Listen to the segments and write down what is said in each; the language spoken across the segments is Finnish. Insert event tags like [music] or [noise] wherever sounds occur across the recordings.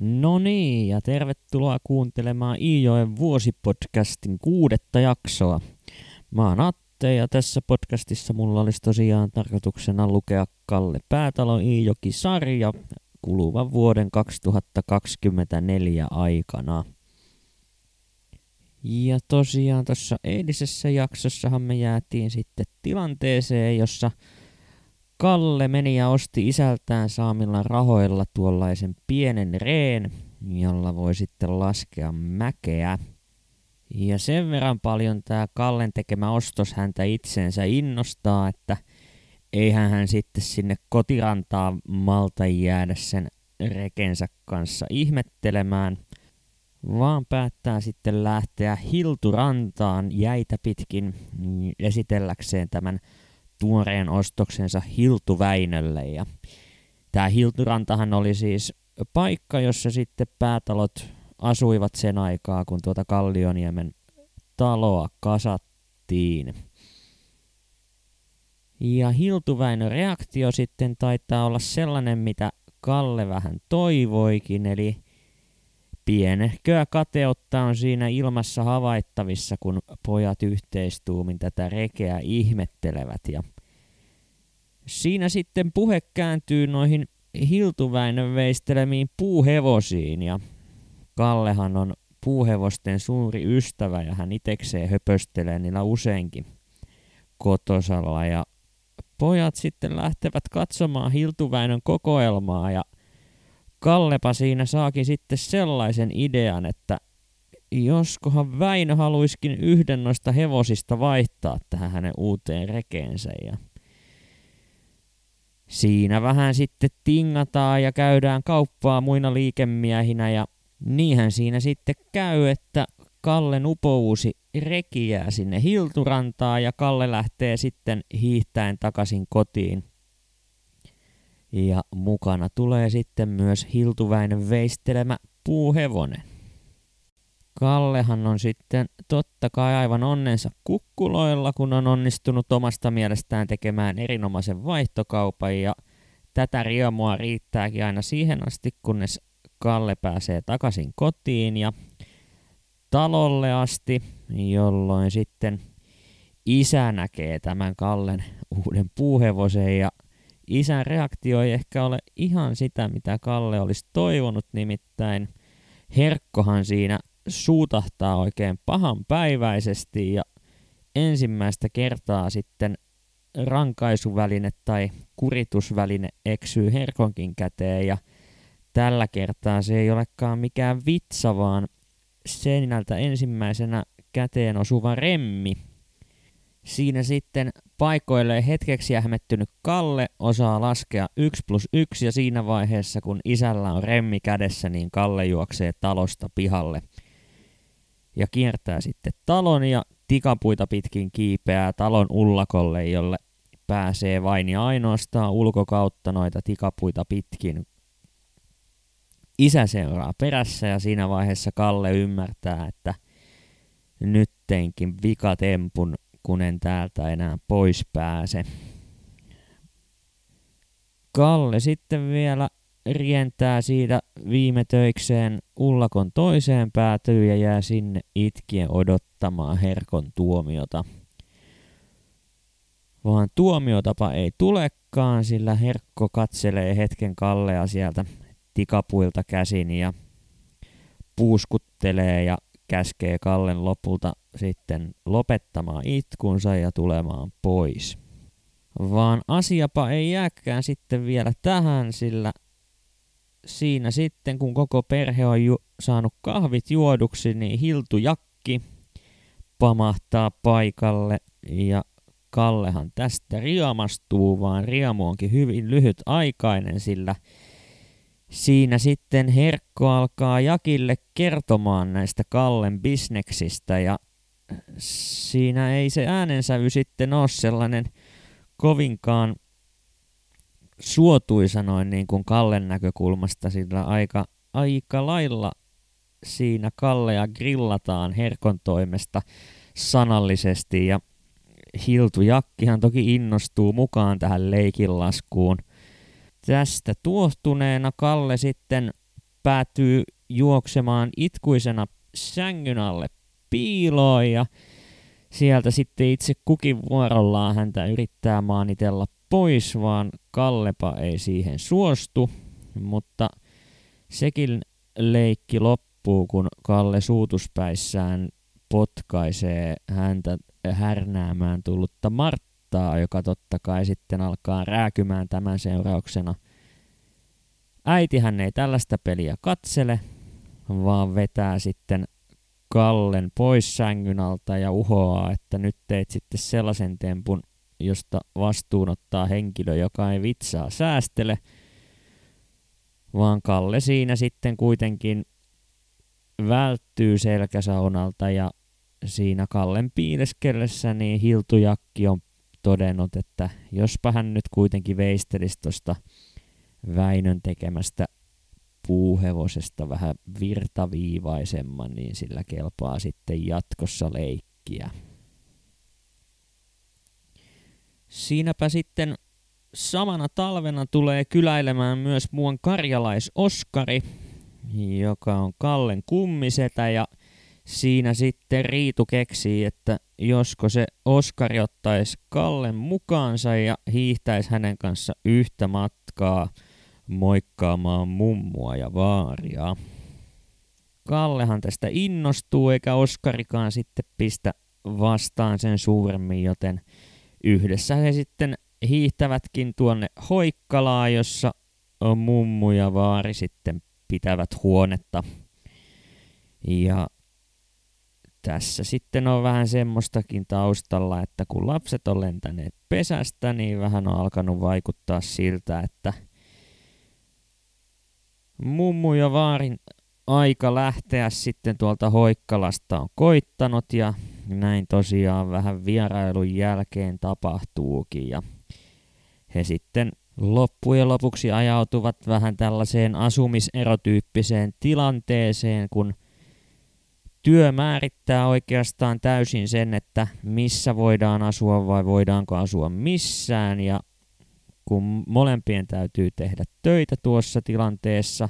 No niin, ja tervetuloa kuuntelemaan Iijoen vuosipodcastin kuudetta jaksoa. Mä oon Atte ja tässä podcastissa mulla olisi tosiaan tarkoituksena lukea Kalle Päätalo Iijoki-sarja kuluvan vuoden 2024 aikana. Ja tosiaan tuossa eilisessä jaksossahan me jäätiin sitten tilanteeseen, jossa Kalle meni ja osti isältään saamilla rahoilla tuollaisen pienen reen, jolla voi sitten laskea mäkeä. Ja sen verran paljon tämä Kallen tekemä ostos häntä itseensä innostaa, että eihän hän sitten sinne kotirantaan malta jäädä sen rekensä kanssa ihmettelemään, vaan päättää sitten lähteä Hilturantaan jäitä pitkin esitelläkseen tämän tuoreen ostoksensa Hiltu Väinölle. Ja tämä Hilturantahan oli siis paikka, jossa sitten päätalot asuivat sen aikaa, kun tuota Kallioniemen taloa kasattiin. Ja Hiltuväinön reaktio sitten taitaa olla sellainen, mitä Kalle vähän toivoikin, eli pienehköä kateutta on siinä ilmassa havaittavissa, kun pojat yhteistuumin tätä rekeä ihmettelevät. Ja siinä sitten puhe kääntyy noihin Hiltuväinön veistelemiin puuhevosiin ja Kallehan on puuhevosten suuri ystävä ja hän itekseen höpöstelee niillä useinkin kotosalla ja pojat sitten lähtevät katsomaan Hiltuväinön kokoelmaa ja Kallepa siinä saakin sitten sellaisen idean, että joskohan Väinö haluiskin yhden noista hevosista vaihtaa tähän hänen uuteen rekeensä ja Siinä vähän sitten tingataan ja käydään kauppaa muina liikemiehinä ja niinhän siinä sitten käy, että Kallen upouusi reki jää sinne Hilturantaa ja Kalle lähtee sitten hiihtäen takaisin kotiin. Ja mukana tulee sitten myös Hiltuväinen veistelemä puuhevonen. Kallehan on sitten totta kai aivan onnensa kukkuloilla, kun on onnistunut omasta mielestään tekemään erinomaisen vaihtokaupan ja tätä riemua riittääkin aina siihen asti, kunnes Kalle pääsee takaisin kotiin ja talolle asti, jolloin sitten isä näkee tämän Kallen uuden puuhevosen ja isän reaktio ei ehkä ole ihan sitä, mitä Kalle olisi toivonut, nimittäin Herkkohan siinä suutahtaa oikein pahan päiväisesti ja ensimmäistä kertaa sitten rankaisuväline tai kuritusväline eksyy Herkonkin käteen ja tällä kertaa se ei olekaan mikään vitsa, vaan seinältä ensimmäisenä käteen osuva remmi. Siinä sitten paikoille hetkeksi hämettynyt Kalle osaa laskea 1 plus 1 ja siinä vaiheessa kun isällä on remmi kädessä, niin Kalle juoksee talosta pihalle – ja kiertää sitten talon ja tikapuita pitkin kiipeää talon ullakolle, jolle pääsee vain ja ainoastaan ulkokautta noita tikapuita pitkin. Isä seuraa perässä ja siinä vaiheessa Kalle ymmärtää, että nyt teinkin vikatempun, kun en täältä enää pois pääse. Kalle sitten vielä rientää siitä viime töikseen Ullakon toiseen päätyyn ja jää sinne itkien odottamaan Herkon tuomiota. Vaan tuomiotapa ei tulekaan, sillä Herkko katselee hetken Kallea sieltä tikapuilta käsin ja puuskuttelee ja käskee Kallen lopulta sitten lopettamaan itkunsa ja tulemaan pois. Vaan asiapa ei jääkään sitten vielä tähän, sillä siinä sitten, kun koko perhe on ju- saanut kahvit juoduksi, niin Hiltu Jakki pamahtaa paikalle ja Kallehan tästä riemastuu, vaan riemu onkin hyvin lyhytaikainen, sillä siinä sitten Herkko alkaa Jakille kertomaan näistä Kallen bisneksistä ja siinä ei se äänensävy sitten ole sellainen kovinkaan suotuisa noin niin kuin Kallen näkökulmasta, sillä aika, aika lailla siinä Kallea grillataan Herkon toimesta sanallisesti ja Hiltu Jakkihan toki innostuu mukaan tähän leikinlaskuun. Tästä tuohtuneena Kalle sitten päätyy juoksemaan itkuisena sängyn alle piiloon ja sieltä sitten itse kukin vuorollaan häntä yrittää maanitella pois, vaan Kallepa ei siihen suostu, mutta sekin leikki loppuu, kun Kalle suutuspäissään potkaisee häntä härnäämään tullutta Marttaa, joka totta kai sitten alkaa rääkymään tämän seurauksena. Äitihän ei tällaista peliä katsele, vaan vetää sitten Kallen pois sängyn alta ja uhoaa, että nyt teet sitten sellaisen tempun, josta vastuun ottaa henkilö, joka ei vitsaa säästele, vaan Kalle siinä sitten kuitenkin välttyy selkäsaunalta ja siinä Kallen piileskellessä niin Hiltujakki on todennut, että jospa hän nyt kuitenkin veistelisi tuosta Väinön tekemästä puuhevosesta vähän virtaviivaisemman, niin sillä kelpaa sitten jatkossa leikkiä. Siinäpä sitten samana talvena tulee kyläilemään myös muun karjalais Oskari, joka on Kallen kummisetä ja siinä sitten Riitu keksii, että josko se Oskari ottaisi Kallen mukaansa ja hiihtäisi hänen kanssa yhtä matkaa moikkaamaan mummua ja vaaria. Kallehan tästä innostuu eikä Oskarikaan sitten pistä vastaan sen suuremmin, joten yhdessä he sitten hiihtävätkin tuonne Hoikkalaa, jossa mummu ja vaari sitten pitävät huonetta. Ja tässä sitten on vähän semmoistakin taustalla, että kun lapset on lentäneet pesästä, niin vähän on alkanut vaikuttaa siltä, että mummu ja vaarin aika lähteä sitten tuolta Hoikkalasta on koittanut ja näin tosiaan vähän vierailun jälkeen tapahtuukin ja he sitten loppujen lopuksi ajautuvat vähän tällaiseen asumiserotyyppiseen tilanteeseen, kun työ määrittää oikeastaan täysin sen, että missä voidaan asua vai voidaanko asua missään ja kun molempien täytyy tehdä töitä tuossa tilanteessa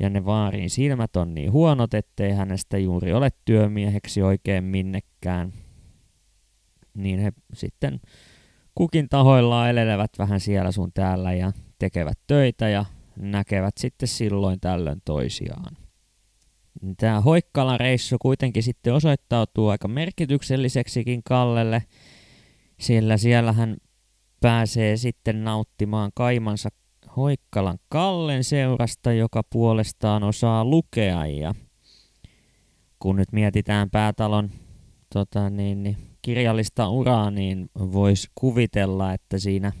ja ne vaarin silmät on niin huonot, ettei hänestä juuri ole työmieheksi oikein minnekään, niin he sitten kukin tahoillaan elelevät vähän siellä sun täällä ja tekevät töitä ja näkevät sitten silloin tällöin toisiaan. Tämä Hoikkalan reissu kuitenkin sitten osoittautuu aika merkitykselliseksikin Kallelle, sillä siellä hän pääsee sitten nauttimaan kaimansa Hoikkalan Kallen seurasta, joka puolestaan osaa lukea. Ja kun nyt mietitään päätalon tota, niin, niin, kirjallista uraa, niin voisi kuvitella, että siinä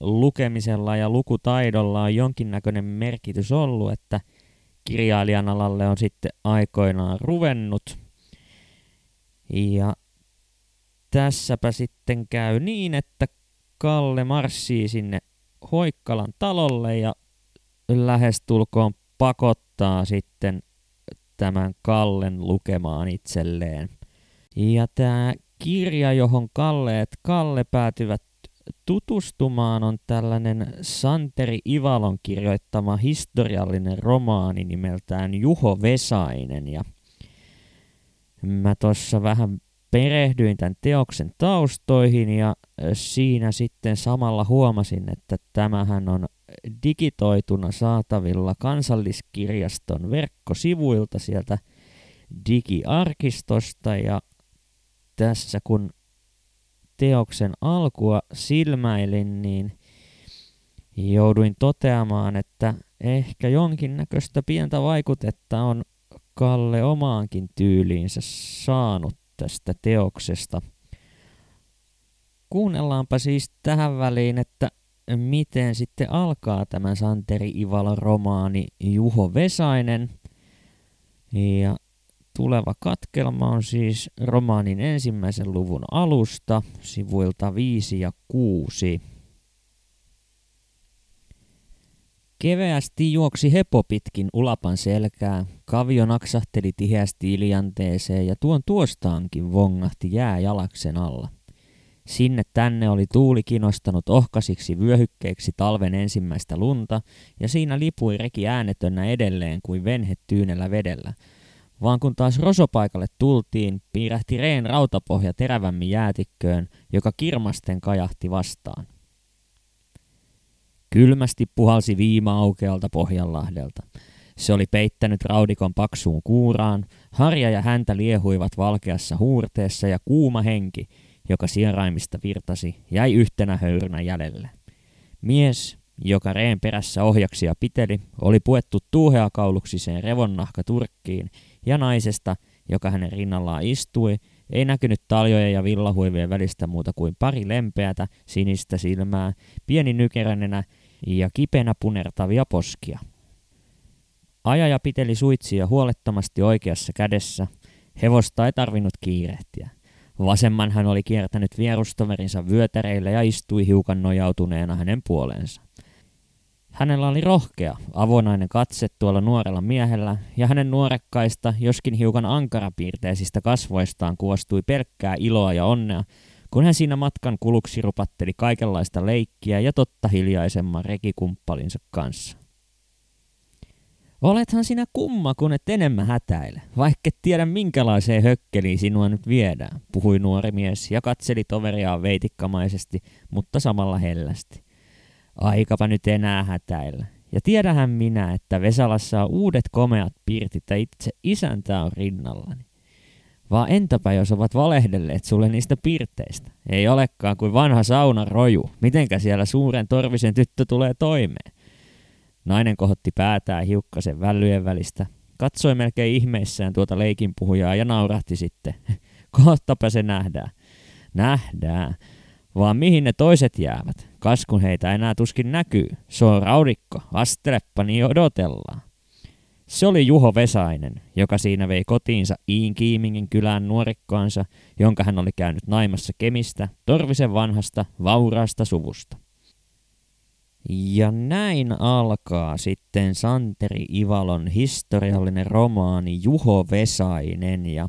lukemisella ja lukutaidolla on jonkinnäköinen merkitys ollut, että kirjailijan alalle on sitten aikoinaan ruvennut. Ja tässäpä sitten käy niin, että Kalle marssii sinne Hoikkalan talolle ja lähestulkoon pakottaa sitten tämän Kallen lukemaan itselleen. Ja tämä kirja, johon Kalle et Kalle päätyvät tutustumaan, on tällainen Santeri Ivalon kirjoittama historiallinen romaani nimeltään Juho Vesainen. Ja mä tuossa vähän perehdyin tämän teoksen taustoihin ja siinä sitten samalla huomasin, että tämähän on digitoituna saatavilla kansalliskirjaston verkkosivuilta sieltä digiarkistosta ja tässä kun teoksen alkua silmäilin, niin jouduin toteamaan, että ehkä jonkinnäköistä pientä vaikutetta on Kalle omaankin tyyliinsä saanut tästä teoksesta. Kuunnellaanpa siis tähän väliin, että miten sitten alkaa tämä Santeri Ivalon romaani Juho Vesainen. Ja tuleva katkelma on siis romaanin ensimmäisen luvun alusta, sivuilta 5 ja 6. Keveästi juoksi hepo pitkin ulapan selkää, kavio naksahteli tiheästi iljanteeseen ja tuon tuostaankin vongahti jää jalaksen alla. Sinne tänne oli tuuli kinostanut ohkasiksi vyöhykkeiksi talven ensimmäistä lunta, ja siinä lipui reki äänetönnä edelleen kuin venhe tyynellä vedellä. Vaan kun taas rosopaikalle tultiin, piirähti reen rautapohja terävämmin jäätikköön, joka kirmasten kajahti vastaan. Kylmästi puhalsi viima aukealta Pohjanlahdelta. Se oli peittänyt raudikon paksuun kuuraan, harja ja häntä liehuivat valkeassa huurteessa ja kuuma henki, joka sieraimista virtasi, jäi yhtenä höyrynä jäljelle. Mies, joka reen perässä ohjaksia piteli, oli puettu tuuheakauluksiseen revonnahka turkkiin, ja naisesta, joka hänen rinnallaan istui, ei näkynyt taljojen ja villahuivien välistä muuta kuin pari lempeätä, sinistä silmää, pieni nykeränenä ja kipenä punertavia poskia. Ajaja piteli suitsia huolettomasti oikeassa kädessä. Hevosta ei tarvinnut kiirehtiä. Vasemman hän oli kiertänyt vierustoverinsa vyötäreillä ja istui hiukan nojautuneena hänen puoleensa. Hänellä oli rohkea, avonainen katse tuolla nuorella miehellä, ja hänen nuorekkaista, joskin hiukan ankarapiirteisistä kasvoistaan kuostui pelkkää iloa ja onnea, kun hän siinä matkan kuluksi rupatteli kaikenlaista leikkiä ja totta hiljaisemman rekikumppalinsa kanssa. Olethan sinä kumma, kun et enemmän hätäile, vaikka tiedä minkälaiseen hökkeliin sinua nyt viedään, puhui nuori mies ja katseli toveriaan veitikkamaisesti, mutta samalla hellästi. Aikapa nyt enää hätäillä. Ja tiedähän minä, että Vesalassa on uudet komeat piirtit ja itse isäntä on rinnallani. Vaan entäpä jos ovat valehdelleet sulle niistä piirteistä? Ei olekaan kuin vanha sauna roju. Mitenkä siellä suuren torvisen tyttö tulee toimeen? Nainen kohotti päätään hiukkasen vällyjen välistä, katsoi melkein ihmeissään tuota leikinpuhujaa ja naurahti sitten. [laughs] Kohtapa se nähdään. Nähdään. Vaan mihin ne toiset jäävät? Kaskun heitä enää tuskin näkyy. Se on raudikko. Asteleppa niin odotellaan. Se oli Juho Vesainen, joka siinä vei kotiinsa Iin Kiimingin kylään nuorikkoansa, jonka hän oli käynyt naimassa Kemistä, Torvisen vanhasta, vauraasta suvusta. Ja näin alkaa sitten Santeri Ivalon historiallinen romaani Juho Vesainen ja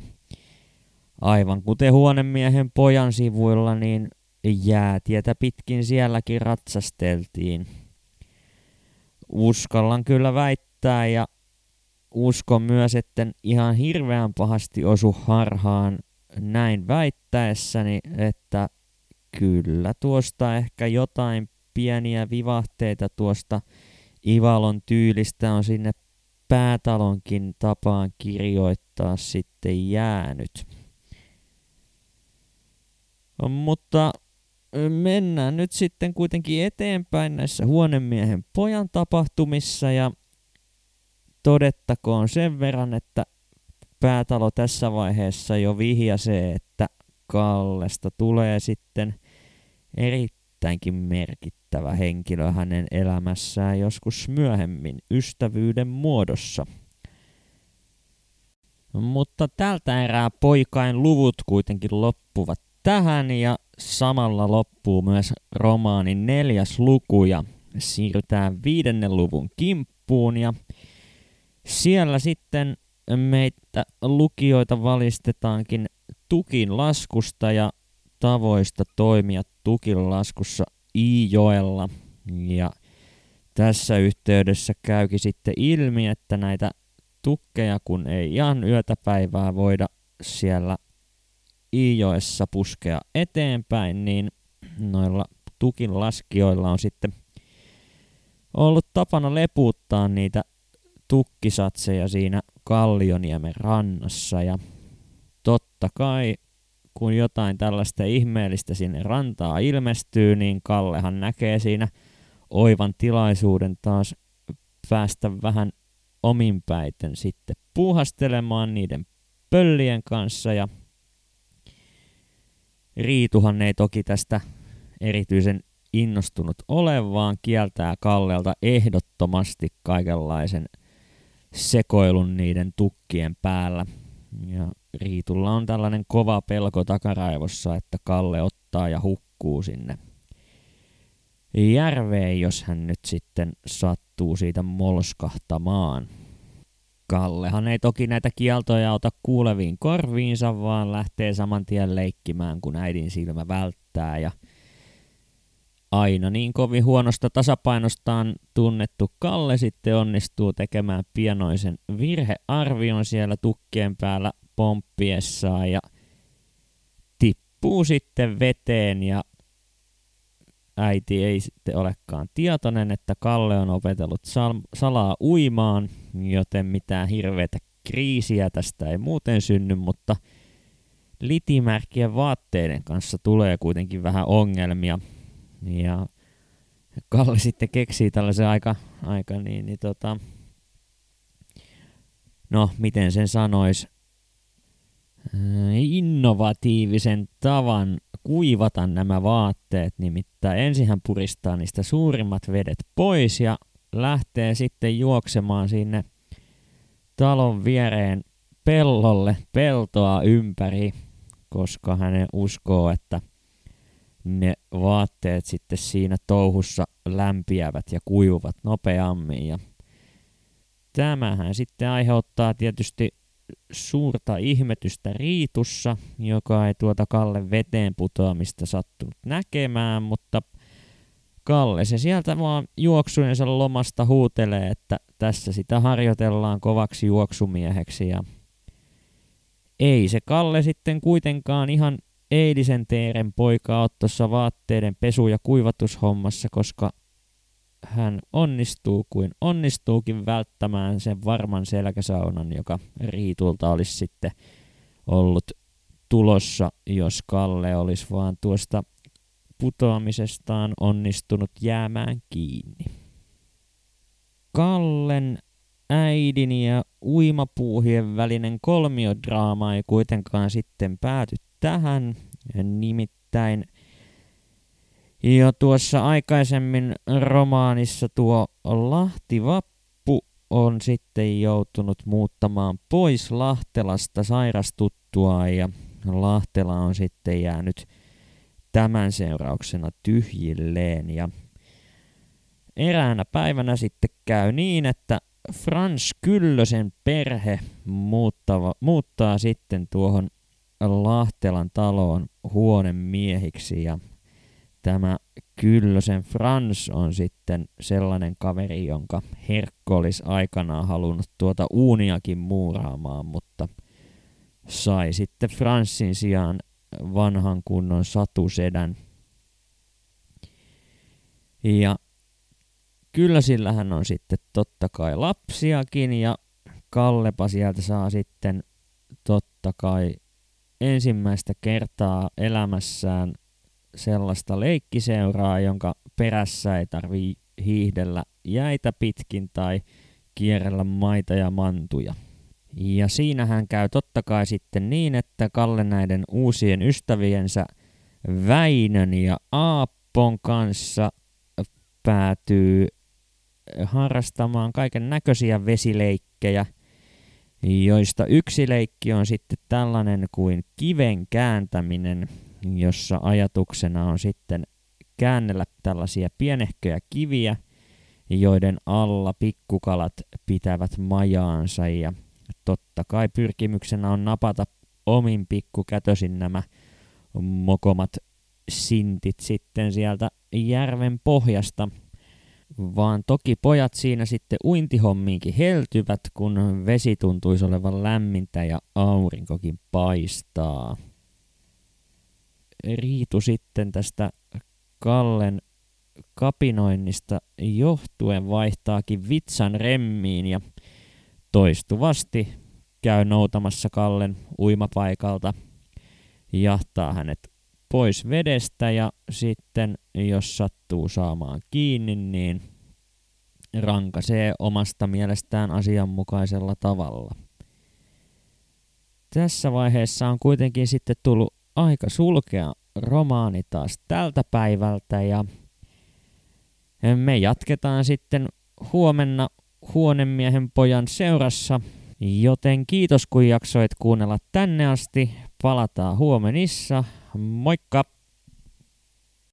aivan kuten huonemiehen pojan sivuilla, niin jäätietä pitkin sielläkin ratsasteltiin. Uskallan kyllä väittää ja uskon myös, että ihan hirveän pahasti osu harhaan näin väittäessäni, että kyllä tuosta ehkä jotain pieniä vivahteita tuosta Ivalon tyylistä on sinne päätalonkin tapaan kirjoittaa sitten jäänyt. Mutta mennään nyt sitten kuitenkin eteenpäin näissä huonemiehen pojan tapahtumissa ja todettakoon sen verran, että päätalo tässä vaiheessa jo vihjasee, että Kallesta tulee sitten erittäinkin merkittävä henkilö hänen elämässään joskus myöhemmin ystävyyden muodossa. Mutta tältä erää poikain luvut kuitenkin loppuvat tähän ja samalla loppuu myös romaanin neljäs luku ja siirrytään viidennen luvun kimppuun ja siellä sitten meitä lukijoita valistetaankin tukin laskusta ja tavoista toimia tukin laskussa Iijoella. Ja tässä yhteydessä käykin sitten ilmi, että näitä tukkeja, kun ei ihan yötä päivää voida siellä Iijoessa puskea eteenpäin, niin noilla tukin laskijoilla on sitten ollut tapana leputtaa niitä tukkisatseja siinä Kallioniemen rannassa. Ja totta kai kun jotain tällaista ihmeellistä sinne rantaa ilmestyy, niin Kallehan näkee siinä oivan tilaisuuden taas päästä vähän ominpäiten sitten puuhastelemaan niiden pöllien kanssa. Ja Riituhan ei toki tästä erityisen innostunut ole, vaan kieltää Kallelta ehdottomasti kaikenlaisen sekoilun niiden tukkien päällä. Ja Riitulla on tällainen kova pelko takaraivossa, että Kalle ottaa ja hukkuu sinne järveen, jos hän nyt sitten sattuu siitä molskahtamaan. Kallehan ei toki näitä kieltoja ota kuuleviin korviinsa, vaan lähtee saman tien leikkimään, kun äidin silmä välttää. Ja aina niin kovin huonosta tasapainostaan tunnettu Kalle sitten onnistuu tekemään pienoisen virhearvion siellä tukkien päällä pomppiessaan ja tippuu sitten veteen ja äiti ei sitten olekaan tietoinen, että Kalle on opetellut sal- salaa uimaan, joten mitään hirveätä kriisiä tästä ei muuten synny, mutta litimärkkien vaatteiden kanssa tulee kuitenkin vähän ongelmia. Ja Kalle sitten keksii tällaisen aika, aika niin, niin tota, no miten sen sanois, innovatiivisen tavan kuivata nämä vaatteet, nimittäin ensin hän puristaa niistä suurimmat vedet pois ja lähtee sitten juoksemaan sinne talon viereen pellolle peltoa ympäri, koska hän uskoo, että ne vaatteet sitten siinä touhussa lämpiävät ja kuivuvat nopeammin. Ja tämähän sitten aiheuttaa tietysti suurta ihmetystä Riitussa, joka ei tuota Kalle veteen putoamista sattunut näkemään, mutta Kalle se sieltä vaan juoksujensa lomasta huutelee, että tässä sitä harjoitellaan kovaksi juoksumieheksi ja ei se Kalle sitten kuitenkaan ihan eilisen teeren poika ole tuossa vaatteiden pesu- ja kuivatushommassa, koska hän onnistuu kuin onnistuukin välttämään sen varman selkäsaunan, joka Riitulta olisi sitten ollut tulossa, jos Kalle olisi vaan tuosta putoamisestaan onnistunut jäämään kiinni. Kallen äidin ja uimapuuhien välinen kolmiodraama ei kuitenkaan sitten pääty tähän, nimittäin ja tuossa aikaisemmin romaanissa tuo Lahti Vappu on sitten joutunut muuttamaan pois Lahtelasta sairastuttua ja Lahtela on sitten jäänyt tämän seurauksena tyhjilleen. Ja eräänä päivänä sitten käy niin, että Frans Kyllösen perhe muuttava, muuttaa sitten tuohon Lahtelan taloon huonemiehiksi ja tämä Kyllösen Frans on sitten sellainen kaveri, jonka Herkko olisi aikanaan halunnut tuota uuniakin muuraamaan, mutta sai sitten Fransin sijaan vanhan kunnon satusedän. Ja kyllä sillähän on sitten totta kai lapsiakin ja Kallepa sieltä saa sitten totta kai ensimmäistä kertaa elämässään sellaista leikkiseuraa, jonka perässä ei tarvi hiihdellä jäitä pitkin tai kierrellä maita ja mantuja. Ja siinähän käy totta kai sitten niin, että Kalle näiden uusien ystäviensä Väinön ja Aappon kanssa päätyy harrastamaan kaiken näköisiä vesileikkejä, joista yksi leikki on sitten tällainen kuin kiven kääntäminen, jossa ajatuksena on sitten käännellä tällaisia pienehköjä kiviä, joiden alla pikkukalat pitävät majaansa. Ja totta kai pyrkimyksenä on napata omin pikkukätösin nämä mokomat sintit sitten sieltä järven pohjasta, vaan toki pojat siinä sitten uintihommiinkin heltyvät, kun vesi tuntuisi olevan lämmintä ja aurinkokin paistaa. Riitu sitten tästä Kallen kapinoinnista johtuen vaihtaakin vitsan remmiin ja toistuvasti käy noutamassa Kallen uimapaikalta, jahtaa hänet pois vedestä ja sitten jos sattuu saamaan kiinni, niin rankasee omasta mielestään asianmukaisella tavalla. Tässä vaiheessa on kuitenkin sitten tullut aika sulkea romaani taas tältä päivältä ja me jatketaan sitten huomenna huonemiehen pojan seurassa, joten kiitos kun jaksoit kuunnella tänne asti. Palataan huomenissa. Moikka!